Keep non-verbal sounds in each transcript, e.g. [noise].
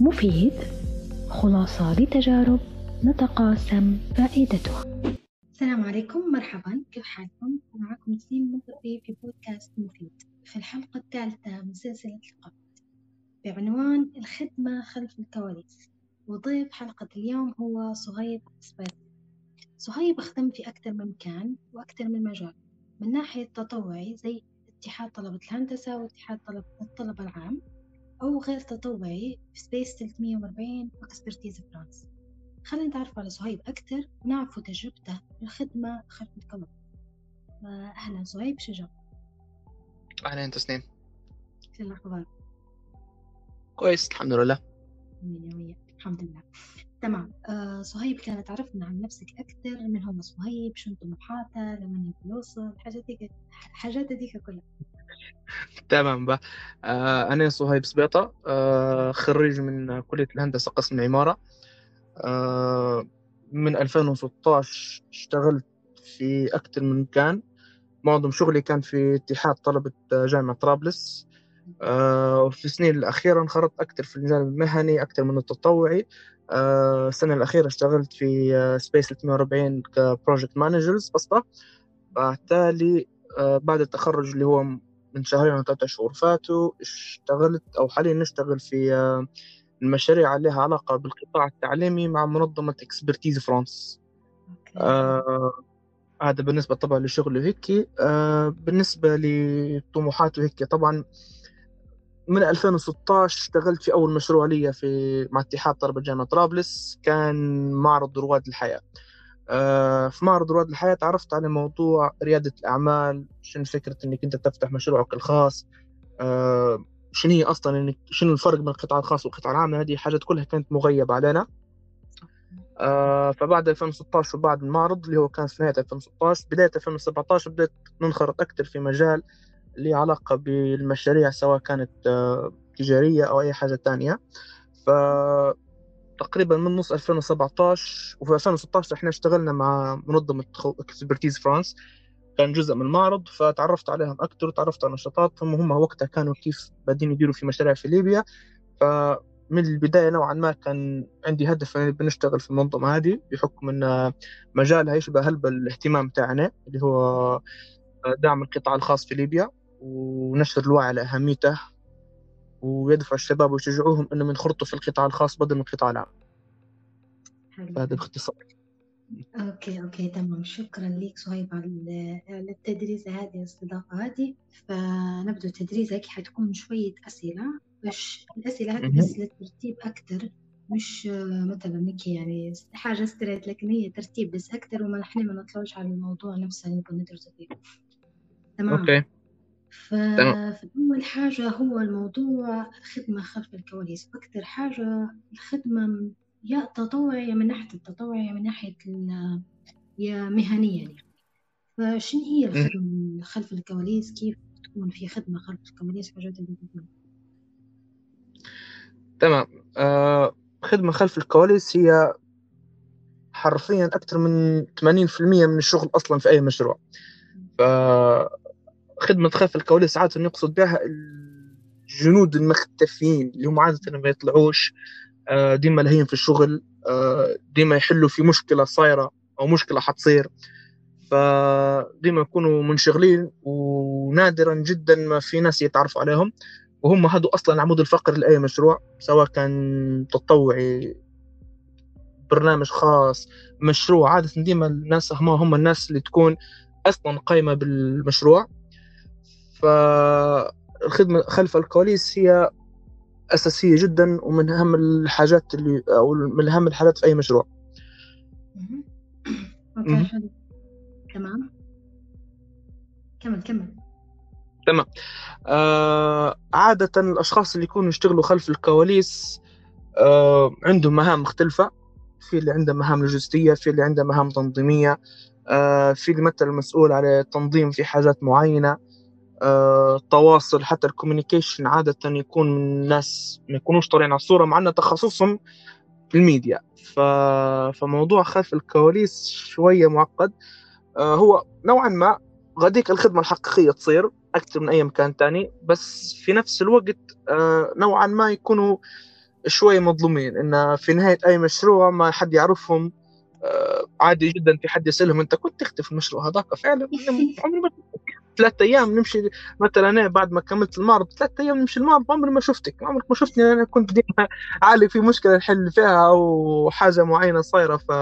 مفيد. خلاصة لتجارب نتقاسم فائدتها. السلام عليكم مرحبا. كيف حالكم؟ معكم نسيم منطقي في بودكاست مفيد. في الحلقة الثالثة من سلسلة لقاءات. بعنوان الخدمة خلف الكواليس. وضيف حلقة اليوم هو صهيب سبيت صهيب خدم في أكثر من مكان وأكثر من مجال. من ناحية تطوعي زي اتحاد طلبة الهندسة واتحاد طلبة الطلبة العام أو غير تطوعي في Space 340 و Expertise France خلينا نتعرف على صهيب أكثر ونعرفوا تجربته في الخدمة خلف الكواليس أهلا صهيب شجع أهلا تسنيم شو الأخبار؟ كويس الحمد لله. مية مية الحمد لله. تمام. آه صهيب كانت تعرفنا عن نفسك أكثر من هو صهيب شو طموحاته لما يوصل الحاجات ديك الحاجات هذيك كلها. [laughs] تمام بقى آه أنا صهيب سبيطة آه خريج من كلية الهندسة قسم العمارة آه من 2016 اشتغلت في أكثر من مكان. معظم شغلي كان في اتحاد طلبة جامعة طرابلس. وفي السنين الأخيرة انخرطت أكثر في الجانب المهني أكثر من التطوعي. السنة الأخيرة اشتغلت في Space 340 ك project managers بسطة آه بعد التخرج اللي هو من شهرين أو ثلاثة شهور فاتوا اشتغلت أو حاليا نشتغل في آه المشاريع لها علاقة بالقطاع التعليمي مع منظمة Expertise France آه هذا بالنسبة طبعا لشغلي وهيك آه بالنسبة لطموحاتي وهيك طبعا من 2016 اشتغلت في أول مشروع لي في مع اتحاد طلبة جامعة طرابلس كان معرض رواد الحياة آه في معرض رواد الحياة تعرفت على موضوع ريادة الأعمال شنو فكرة إنك أنت تفتح مشروعك الخاص؟ آه شنو هي أصلا إنك شنو الفرق بين القطاع الخاص والقطاع العام هذه حاجات كلها كانت مغيبة علينا. آه فبعد 2016 وبعد المعرض اللي هو كان في نهاية 2016 بداية 2017 بدأت ننخرط أكثر في مجال اللي علاقة بالمشاريع سواء كانت آه تجارية أو أي حاجة تانية. تقريبا من نص 2017 وفي 2016 إحنا اشتغلنا مع منظمة Expertise France كان جزء من المعرض فتعرفت عليهم أكثر وتعرفت على نشاطاتهم وهم وقتها كانوا كيف بادين يديروا في مشاريع في ليبيا. فمن البداية نوعا ما كان عندي هدف أني بنشتغل في المنظمة هذه بحكم أن مجالها يشبه هلبة الاهتمام تاعنا اللي هو دعم القطاع الخاص في ليبيا ونشر الوعي على أهميته ويدفع الشباب ويشجعوهم انهم ينخرطوا في القطاع الخاص بدل من القطاع العام. هذا باختصار. okay okay تمام شكرا لك صهيب على التدريس هذه الاستضافه هذه فنبدو التدريس هيك حتكون شوية أسئلة بس الأسئلة هذه بس للترتيب أكثر مش مثلا هيك يعني حاجة strict لكن هي ترتيب بس أكثر وما نحن ما نطلعش على الموضوع نفسه اللي نبغى ندرسه فيه. تمام. okay. فأول حاجة هو الموضوع خدمة خلف الكواليس. أكثر حاجة الخدمة يا تطوعية من ناحية التطوع يا من ناحية يا مهنيا يعني. فشن هي الخدمة خلف الكواليس؟ كيف تكون في خدمة خلف الكواليس حاجات اللي تكون تمام. آه خدمة خلف الكواليس هي حرفيا أكثر من 80% من الشغل أصلا في أي مشروع. ف خدمة خلف الكواليس عادة نقصد بها الجنود المختفيين اللي هم عادة ما يطلعوش ديما لهين في الشغل ديما يحلوا في مشكلة صايرة أو مشكلة حتصير. فديما يكونوا منشغلين ونادرا جدا ما في ناس يتعرفوا عليهم. وهم هادو أصلا عمود الفقر لأي مشروع سواء كان تطوعي برنامج خاص مشروع. عادة ديما الناس هم هم الناس اللي تكون أصلا قايمة بالمشروع. فالخدمة خلف الكواليس هي أساسية جدا ومن أهم الحاجات اللي أو من أهم الحاجات في أي مشروع. أوكي حلو. تمام. كمل كمل. تمام. آه عادة الأشخاص اللي يكونوا يشتغلوا خلف الكواليس آه عندهم مهام مختلفة. في اللي عنده مهام لوجستية في اللي عنده مهام تنظيمية. آه في اللي مثلا مسؤول على تنظيم في حاجات معينة. التواصل آه، حتى ال communication عادة يكون من ناس ما يكونوش طالعين على الصورة مع أن تخصصهم في الميديا. ف... فموضوع خلف الكواليس شوية معقد. آه هو نوعا ما غاديك الخدمة الحقيقية تصير أكثر من أي مكان تاني بس في نفس الوقت آه نوعا ما يكونوا شوي مظلومين. إن في نهاية أي مشروع ما حد يعرفهم عادي جدا في حد يسألهم أنت كنت تختفي في المشروع هذاك؟ فعلا عمري ما ثلاث أيام نمشي مثلا أنا بعد ما كملت المعرض ثلاث أيام نمشي المعرض عمري ما شفتك. عمرك ما شفتني أنا كنت ديما عالي في مشكلة نحل فيها أو حاجة معينة صايرة. ف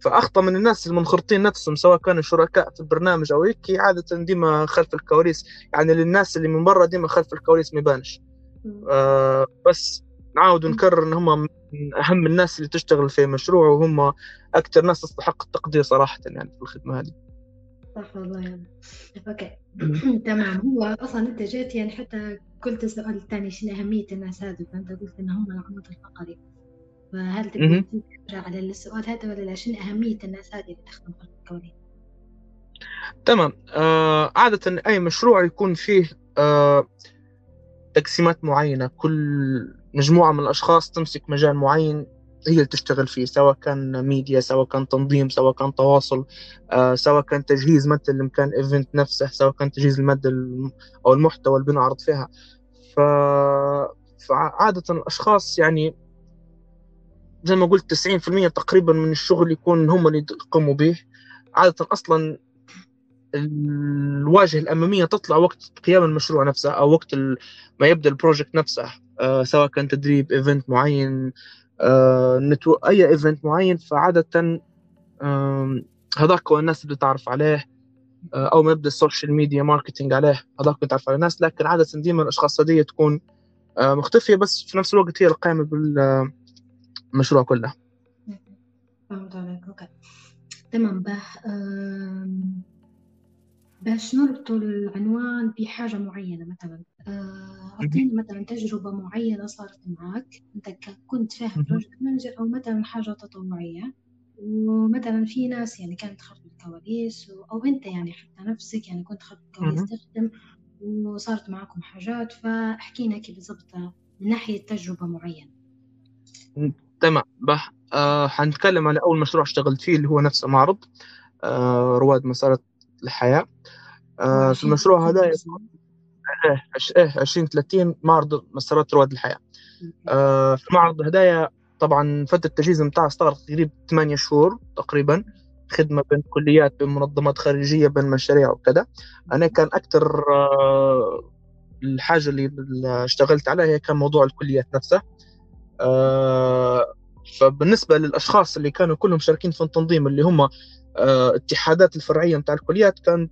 فأخطأ من الناس المنخرطين نفسهم سواء كانوا شركاء في البرنامج أو هيك. عادة ديما خلف الكواليس يعني للناس اللي من برا ديما خلف الكواليس ما يبانش. آه بس نعاود ونكرر إن هم من أهم الناس اللي تشتغل في مشروع وهم أكثر ناس تستحق التقدير صراحة يعني في الخدمة هذه. صح والله يعني. أوكي. [clears throat] تمام. هو أصلا أنت جيت يعني حتى قلت السؤال الثاني شنو أهمية الناس هذه؟ فأنت قلت إن هم العمود الفقري. فهل ترجع على السؤال هذا ولا لا؟ شنو أهمية الناس هذه اللي تخدم خلف الكواليس تمام. آه عادة أي مشروع يكون فيه آه تقسيمات معينة. كل مجموعة من الأشخاص تمسك مجال معين هي اللي تشتغل فيه سواء كان ميديا سواء كان تنظيم سواء كان تواصل آه، سواء كان تجهيز مادة لمكان ال event نفسه سواء كان تجهيز المادة أو المحتوى اللي بنعرض فيها. ف... فعادة الأشخاص يعني زي ما قلت 90% تقريبا من الشغل يكون هم اللي يقوموا به. عادة أصلا الواجهة الأمامية تطلع وقت قيام المشروع نفسه أو وقت ما يبدأ ال project نفسه آه، سواء كان تدريب event معين آه، أي event معين فعادة هذاك هو الناس اللي تعرف عليه آه، أو ما يبدا ال social media marketing عليه هذاك تعرف على الناس. لكن عادة ديما الأشخاص هذه تكون مختفية بس في نفس الوقت هي القائمة بالمشروع كله. فهمت عليك okay. تمام باش نربطوا العنوان بحاجة معينة مثلا. آه، أعطينا مثلا تجربة معينة صارت معك. أنت كنت فيها project manager أو مثلا حاجة تطوعية. ومثلا في ناس يعني كانت خلف الكواليس أو أنت يعني حتى نفسك يعني كنت خلف الكواليس تخدم وصارت معكم حاجات. فاحكينا كيف بالضبط من ناحية تجربة معينة. تمام. بح آه حنتكلم على أول مشروع اشتغلت فيه اللي هو نفسه معرض. آه رواد مسارة الحياة. آه في المشروع هذا إيه إيه 20 30 معرض مسارات رواد الحياة. آه في معرض هدايا طبعا فتره التجهيز بتاعه استغرق تقريبا 8 شهور تقريبا خدمة بين كليات بين منظمات خارجية بين مشاريع وكذا. أنا كان أكثر آه الحاجة اللي اشتغلت عليها هي كان موضوع الكليات نفسه آه فبالنسبة للأشخاص اللي كانوا كلهم شاركين في التنظيم اللي هم آه اتحادات الفرعية بتاع الكليات كانت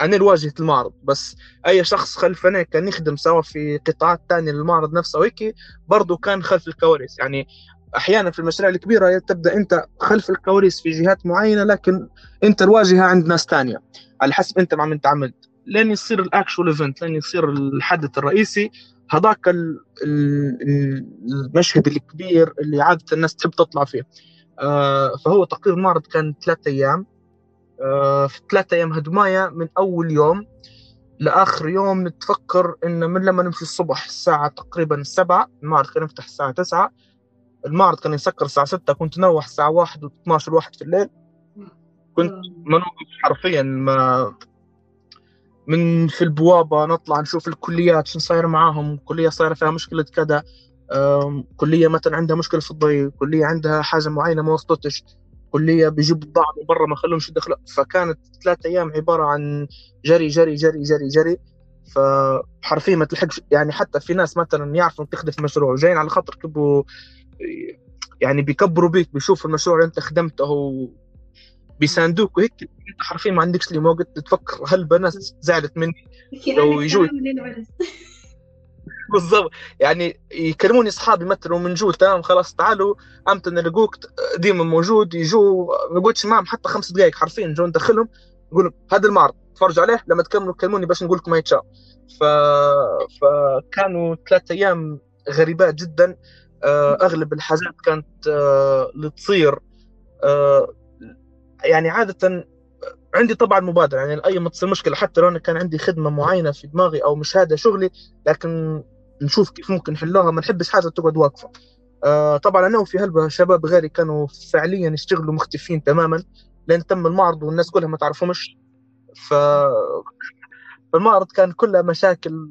عن الواجهة المعرض. بس أي شخص خلفنا كان يخدم سواء في قطاعات تانية للمعرض نفسه وهيك برضه كان خلف الكواليس يعني أحيانا في المشاريع الكبيرة تبدأ أنت خلف الكواليس في جهات معينة لكن أنت الواجهة عند ناس تانية. على حسب أنت ما عم تعمل لين يصير ال actual event لين يصير الحدث الرئيسي. هذاك المشهد الكبير اللي عادة الناس تحب تطلع فيه. آه، فهو تقرير المعرض كان ثلاثة أيام. آه، في ثلاثة أيام هدماية من أول يوم لآخر يوم نتفكر إن من لما نمشي الصبح الساعة تقريبا السبعة المعرض كان يفتح الساعة تسعة المعرض كان يسكر الساعة ستة كنت نروح الساعة واحد و 12 واحد في الليل. كنت منوقف حرفيا ما من في البوابة نطلع نشوف الكليات شو صاير معاهم كلية صايرة فيها مشكلة كذا كلية مثلا عندها مشكلة في الضي كلية عندها حاجة معينة ما وصلتش. كليه بيجيبوا بضاعه من برا ما خلوهمش يدخلوا فكانت ثلاثة أيام عبارة عن جري جري جري جري جري. فحرفيا ما تلحقش. يعني حتى في ناس مثلا يعرفوا تخدم في مشروع وجايين على خاطر كبوا يعني بيكبروا بيك بيشوفوا المشروع اللي أنت خدمته بيساندوك وهيك. أنت حرفيا ما عندكش لي وقت تفكر هل بنات زعلت مني لو يجوا بالضبط. يعني يكلموني اصحابي مثلا من جو تمام خلاص تعالوا إمتى نلقوك ديما موجود يجوا ما يقعدش معهم حتى خمس دقائق حرفيا جو ندخلهم نقول هذا المعرض تفرجوا عليه لما تكملوا كلموني باش نقول لكم ما يتشاء ف... فكانوا ثلاثة أيام غريبات جدا. آه، أغلب الحاجات كانت آه، اللي تصير آه، يعني عادة عندي طبعا مبادرة يعني اي ما تصير مشكلة. حتى لو أنا كان عندي خدمة معينة في دماغي أو مش هذا شغلي لكن نشوف كيف ممكن نحلوها ما نحبش حاجة تقعد واقفة. آه طبعا أنا وفي هلبة شباب غيري كانوا فعليا يشتغلوا مختفين تماما لين تم المعرض والناس كلها ما تعرفهمش. ف المعرض كان كله مشاكل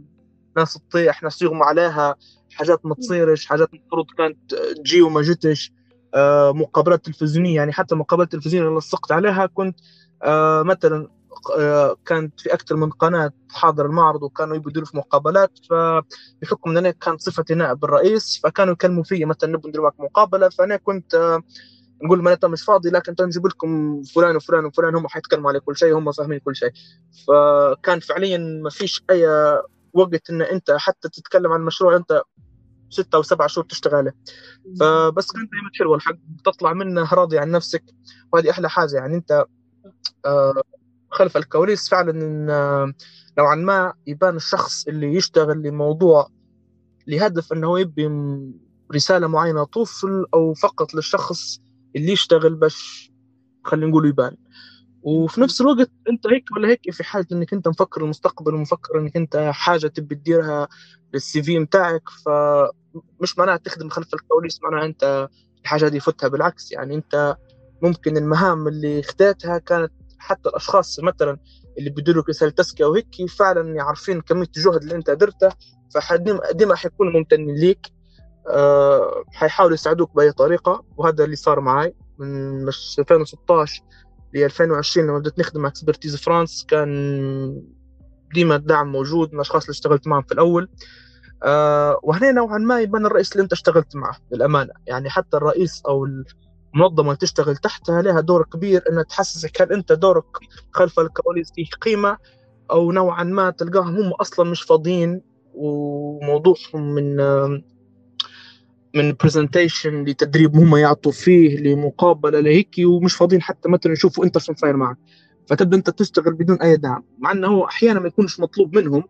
ناس تطيح ناس يغمى عليها حاجات ما تصيرش حاجات المفروض كانت تجي وما جتش. آه، مقابلات تلفزيونية يعني حتى المقابلات التلفزيونيه اللي لصقت عليها كنت آه، مثلا كانت في أكثر من قناة حاضر المعرض وكانوا يبدوا في مقابلات فبحكم إن أنا كانت صفتي نائب الرئيس فكانوا يكلموا فيا مثلا نبغى ندير معك مقابلة فأنا كنت نقول معناتها مش فاضي لكن نجيب لكم فلان وفلان وفلان هم حيتكلموا على كل شيء هم فاهمين كل شيء. فكان فعليا ما فيش أي وقت إن أنت حتى تتكلم عن مشروع أنت ستة أو سبعة شهور تشتغل عليه فبس كانت دائما حلوة الحق تطلع منه راضي عن نفسك وهذه أحلى حاجة يعني أنت آه، خلف الكواليس فعلا آه، نوعا ما يبان الشخص اللي يشتغل لموضوع لهدف إنه يبي رسالة معينة توصل أو فقط للشخص اللي يشتغل باش خلينا نقول يبان. وفي نفس الوقت أنت هيك ولا هيك في حاجة إنك أنت مفكر المستقبل ومفكر إنك أنت حاجة تبي تديرها للسي في بتاعك فمش معناها تخدم خلف الكواليس معناها أنت الحاجة دي فتها بالعكس يعني أنت ممكن المهام اللي خدتها كانت حتى الأشخاص مثلا اللي بيديروا رساله تزكيه وهيك فعلا عارفين كمية الجهد اللي أنت درته فديما حيكونوا ممتنين ليك. أه حيحاولوا يساعدوك بأي طريقة وهذا اللي صار معي من 2016 ل 2020 لما بدأت نخدم مع Expertise France كان ديما الدعم موجود من الأشخاص اللي اشتغلت معهم في الأول. آه وهنا نوعا ما يبان الرئيس اللي أنت اشتغلت معه للأمانة. يعني حتى الرئيس أو اللي تشتغل تحتها لها دور كبير إنها تحسسك هل أنت دورك خلف الكواليس فيه قيمة أو نوعا ما تلقاهم هم أصلا مش فاضيين. وموضوعهم من من presentation لتدريب هم يعطوا فيه لمقابلة لهيك ومش فاضيين حتى مثلا يشوفوا أنت شو صاير معك. فتبدأ أنت تشتغل بدون أي دعم. مع إنه هو أحيانا ما يكونش مطلوب منهم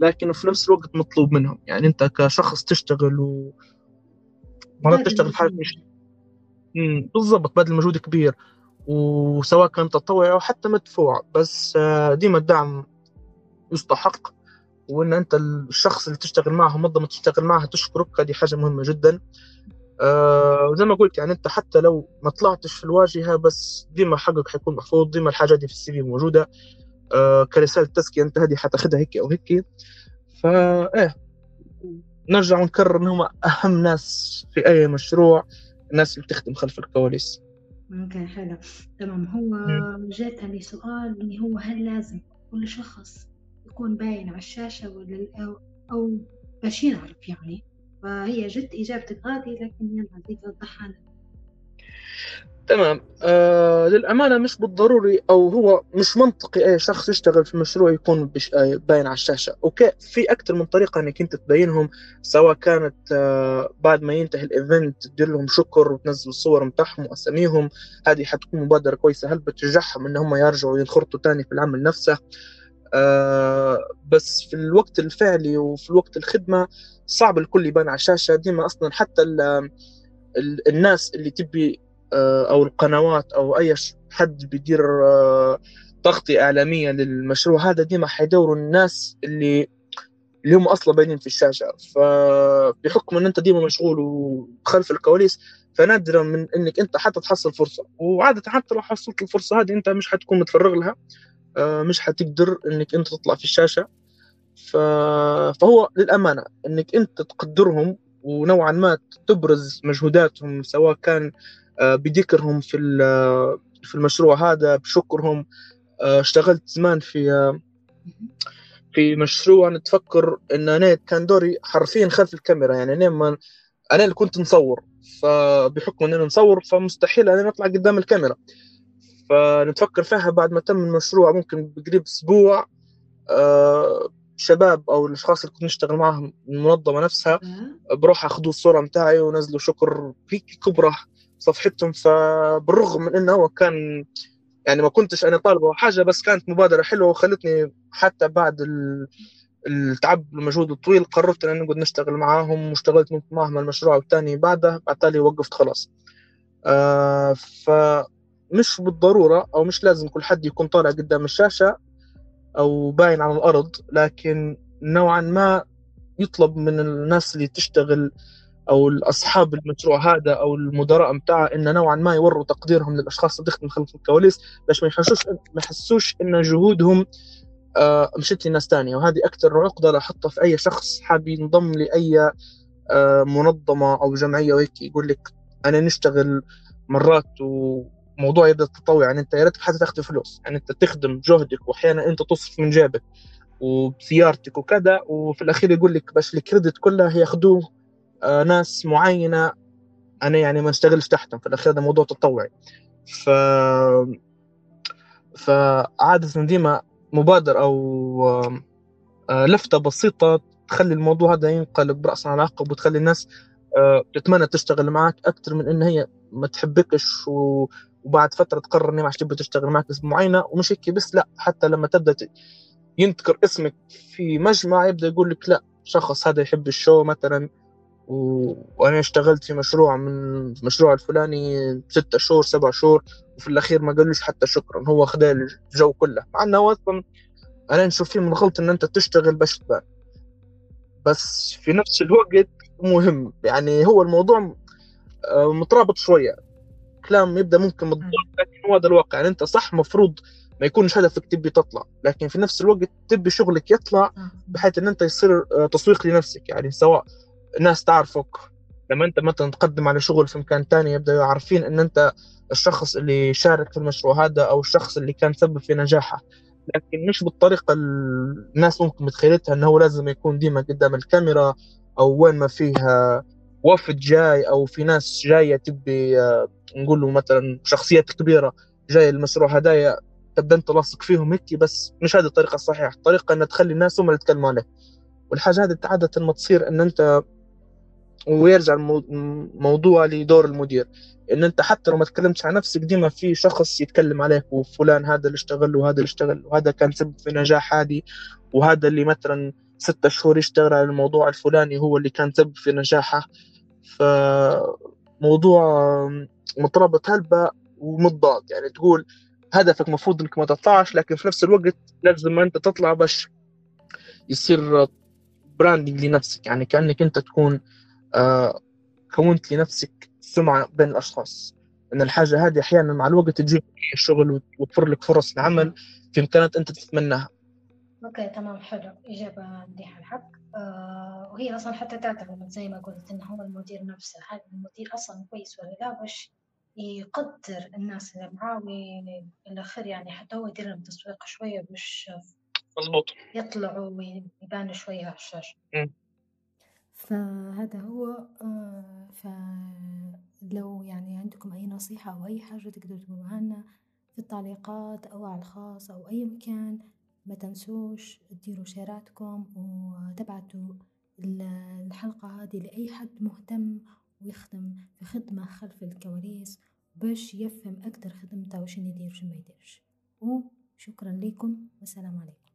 لكن في نفس الوقت مطلوب منهم. يعني أنت كشخص تشتغل و مرات تشتغل حاجة مش بالضبط بذل مجهود كبير. وسواء كان تطوعي أو حتى مدفوع. بس آه، ديما الدعم يستحق. وإن أنت الشخص اللي تشتغل معه منظمة تشتغل معها تشكرك هذه حاجة مهمة جدا. آه وزي ما قلت يعني أنت حتى لو ما طلعتش في الواجهة بس ديما حقك حيكون محفوظ. ديما الحاجة دي في السي في موجودة. آه كرسالة تزكية أنت هذه حتاخذها هيك أو هيك. فا إيه. نرجع ونكرر انهم أهم ناس في أي مشروع. الناس اللي بتخدم خلف الكواليس. okay حلو. تمام. هو جاتني سؤال اللي هو هل لازم كل شخص يكون باين على الشاشة ولا أو, أو باش ينعرف يعني. فهي جد إجابتك غادي لكن يلا زيد وضحها لنا تمام. آه للأمانة مش بالضروري أو هو مش منطقي أي شخص يشتغل في مشروع يكون بش آه باين على الشاشة. okay في أكثر من طريقة أنك أنت تبينهم سواء كانت آه بعد ما ينتهي ال event تدير لهم شكر وتنزل الصور متاعهم وأساميهم. هذه حتكون مبادرة كويسة. هل بتشجعهم إن هم يرجعوا ينخرطوا تاني في العمل نفسه؟ آه بس في الوقت الفعلي وفي الوقت الخدمة صعب الكل يبان على الشاشة. ديما أصلا حتى ال ال الناس اللي تبي آه أو القنوات أو أي حد بيدير آه تغطية إعلامية للمشروع هذا ديما حيدوروا الناس اللي اللي هم أصلا باينين في الشاشة. فبحكم إن أنت ديما مشغول وخلف الكواليس فنادرا من إنك أنت حتى تحصل فرصة. وعادة حتى لو حصلت الفرصة هذه أنت مش حتكون متفرغ لها. آه، مش حتقدر إنك أنت تطلع في الشاشة. فهو للأمانة إنك أنت تقدرهم ونوعا ما تبرز مجهوداتهم سواء كان بذكرهم في في المشروع هذا بشكرهم. آه، اشتغلت زمان في في مشروع نتفكر إن أنا كان دوري حرفيا خلف الكاميرا. يعني أنا ما أنا اللي كنت نصور. فبحكم إن أنا نصور فمستحيل أنا نطلع قدام الكاميرا. فنتفكر فيها بعد ما تم المشروع ممكن بقريب أسبوع. آه شباب أو الأشخاص اللي كنت نشتغل معهم المنظمة نفسها بروح أخذوا الصورة متاعي ونزلوا شكر هيك كبرى صفحتهم فبالرغم من إنه هو كان يعني ما كنتش أنا طالبه حاجة بس كانت مبادرة حلوة وخلتني حتى بعد التعب المجهود الطويل قررت إن نقعد نشتغل معاهم واشتغلت معهم المشروع الثاني بعده بعد وقفت خلاص. آه ف مش بالضرورة أو مش لازم كل حد يكون طالع قدام الشاشة أو باين على الأرض لكن نوعا ما يطلب من الناس اللي تشتغل أو اصحاب المشروع هذا أو المدراء متاعه إن نوعا ما يوروا تقديرهم للأشخاص اللي تخدم خلف الكواليس باش ما يحسوش ما يحسوش إن جهودهم آه، مشيت لناس تانية. وهذه أكثر عقدة لاحطها في أي شخص حاب ينضم لأي آه، منظمة أو جمعية وهيك يقول لك أنا نشتغل مرات وموضوع يبدأ تطوع يعني أنت يا ريتك حتى تاخذ فلوس. يعني أنت تخدم جهدك وأحيانا أنت تصرف من جيبك وبسيارتك وكذا وفي الأخير يقول لك باش الكريدت كله ياخذوه ناس معينة أنا يعني ما أشتغلش تحتهم. في الأخير هذا موضوع تطوعي. ف فعادة ديما مبادرة أو آه، لفتة بسيطة تخلي الموضوع هذا ينقلب رأسا على عقب وتخلي الناس آه، تتمنى تشتغل معك أكثر من إن هي ما تحبكش وبعد فترة تقرر إنها ما تبي تشتغل معك بس معينة ومش هيك بس لا حتى لما تبدأ ينذكر اسمك في مجمع يبدأ يقول لك لا شخص هذا يحب الشو مثلا. وأنا اشتغلت في مشروع من المشروع الفلاني ستة شهور سبع شهور وفي الأخير ما قالوش حتى شكرا. هو خذ الجو كله. مع إنه أصلا أنا نشوف فيه من غلط إن أنت تشتغل باش تبان بس في نفس الوقت مهم. يعني هو الموضوع آه، مترابط شوية. كلام يبدأ ممكن بالضبط لكن هو هذا الواقع. يعني أنت صح مفروض ما يكونش هدفك تبي تطلع. لكن في نفس الوقت تبي شغلك يطلع بحيث إن أنت يصير آه، تسويق لنفسك. يعني سواء الناس تعرفك. لما أنت مثلا تقدم على شغل في مكان تاني يبدأوا عارفين إن أنت الشخص اللي شارك في المشروع هذا أو الشخص اللي كان سبب في نجاحه. لكن مش بالطريقة الناس ممكن متخيلتها إنه لازم يكون ديما قدام الكاميرا أو وين ما فيها وفد جاي أو في ناس جاية تبي آه، نقول له مثلا شخصيات كبيرة جاية المشروع هدايا تبدأ أنت لاصق فيهم هيك بس مش هذه الطريقة الصحيحة. الطريقة ان تخلي الناس هم اللي يتكلموا عليك. والحاجة هذه عادة ما تصير إن أنت ويرجع الموضوع لدور المدير. إن أنت حتى لو ما تكلمتش عن نفسك ديما في شخص يتكلم عليك وفلان هذا اللي اشتغل وهذا اللي اشتغل وهذا كان سبب في نجاح هذه وهذا اللي مثلا ستة شهور يشتغل على الموضوع الفلاني هو اللي كان سبب في نجاحه. فموضوع مترابط هلبة ومضاد يعني تقول هدفك مفروض إنك ما تطلعش لكن في نفس الوقت لازم أنت تطلع باش يصير branding لنفسك. يعني كأنك أنت تكون كونت لنفسك سمعة بين الأشخاص. أن الحاجة هذه أحيانا مع الوقت تجيب الشغل وتوفر لك فرص العمل في إمكانك أنت تتمناها. أوكي تمام حلو. إجابة مليحة الحق. آه وهي أصلا حتى تعتمد زي ما قلت إنه هو المدير نفسه. هل المدير أصلا كويس ولا لا؟ باش يقدر الناس اللي معاه والآخر يعني حتى هو يدير لهم تسويق شوية باش مظبوط يطلعوا ويبانوا شوية على الشاشة. فهذا هو آه، فلو يعني عندكم أي نصيحة أو أي حاجة تقدروا تقولوها لنا في التعليقات أو على الخاص أو أي مكان ما تنسوش تديروا شيراتكم وتبعتوا الحلقة هذه لأي حد مهتم ويخدم في خدمة خلف الكواليس باش يفهم أكتر خدمته وشن يدير وشن ما يديرش. وشكرا لكم والسلام عليكم.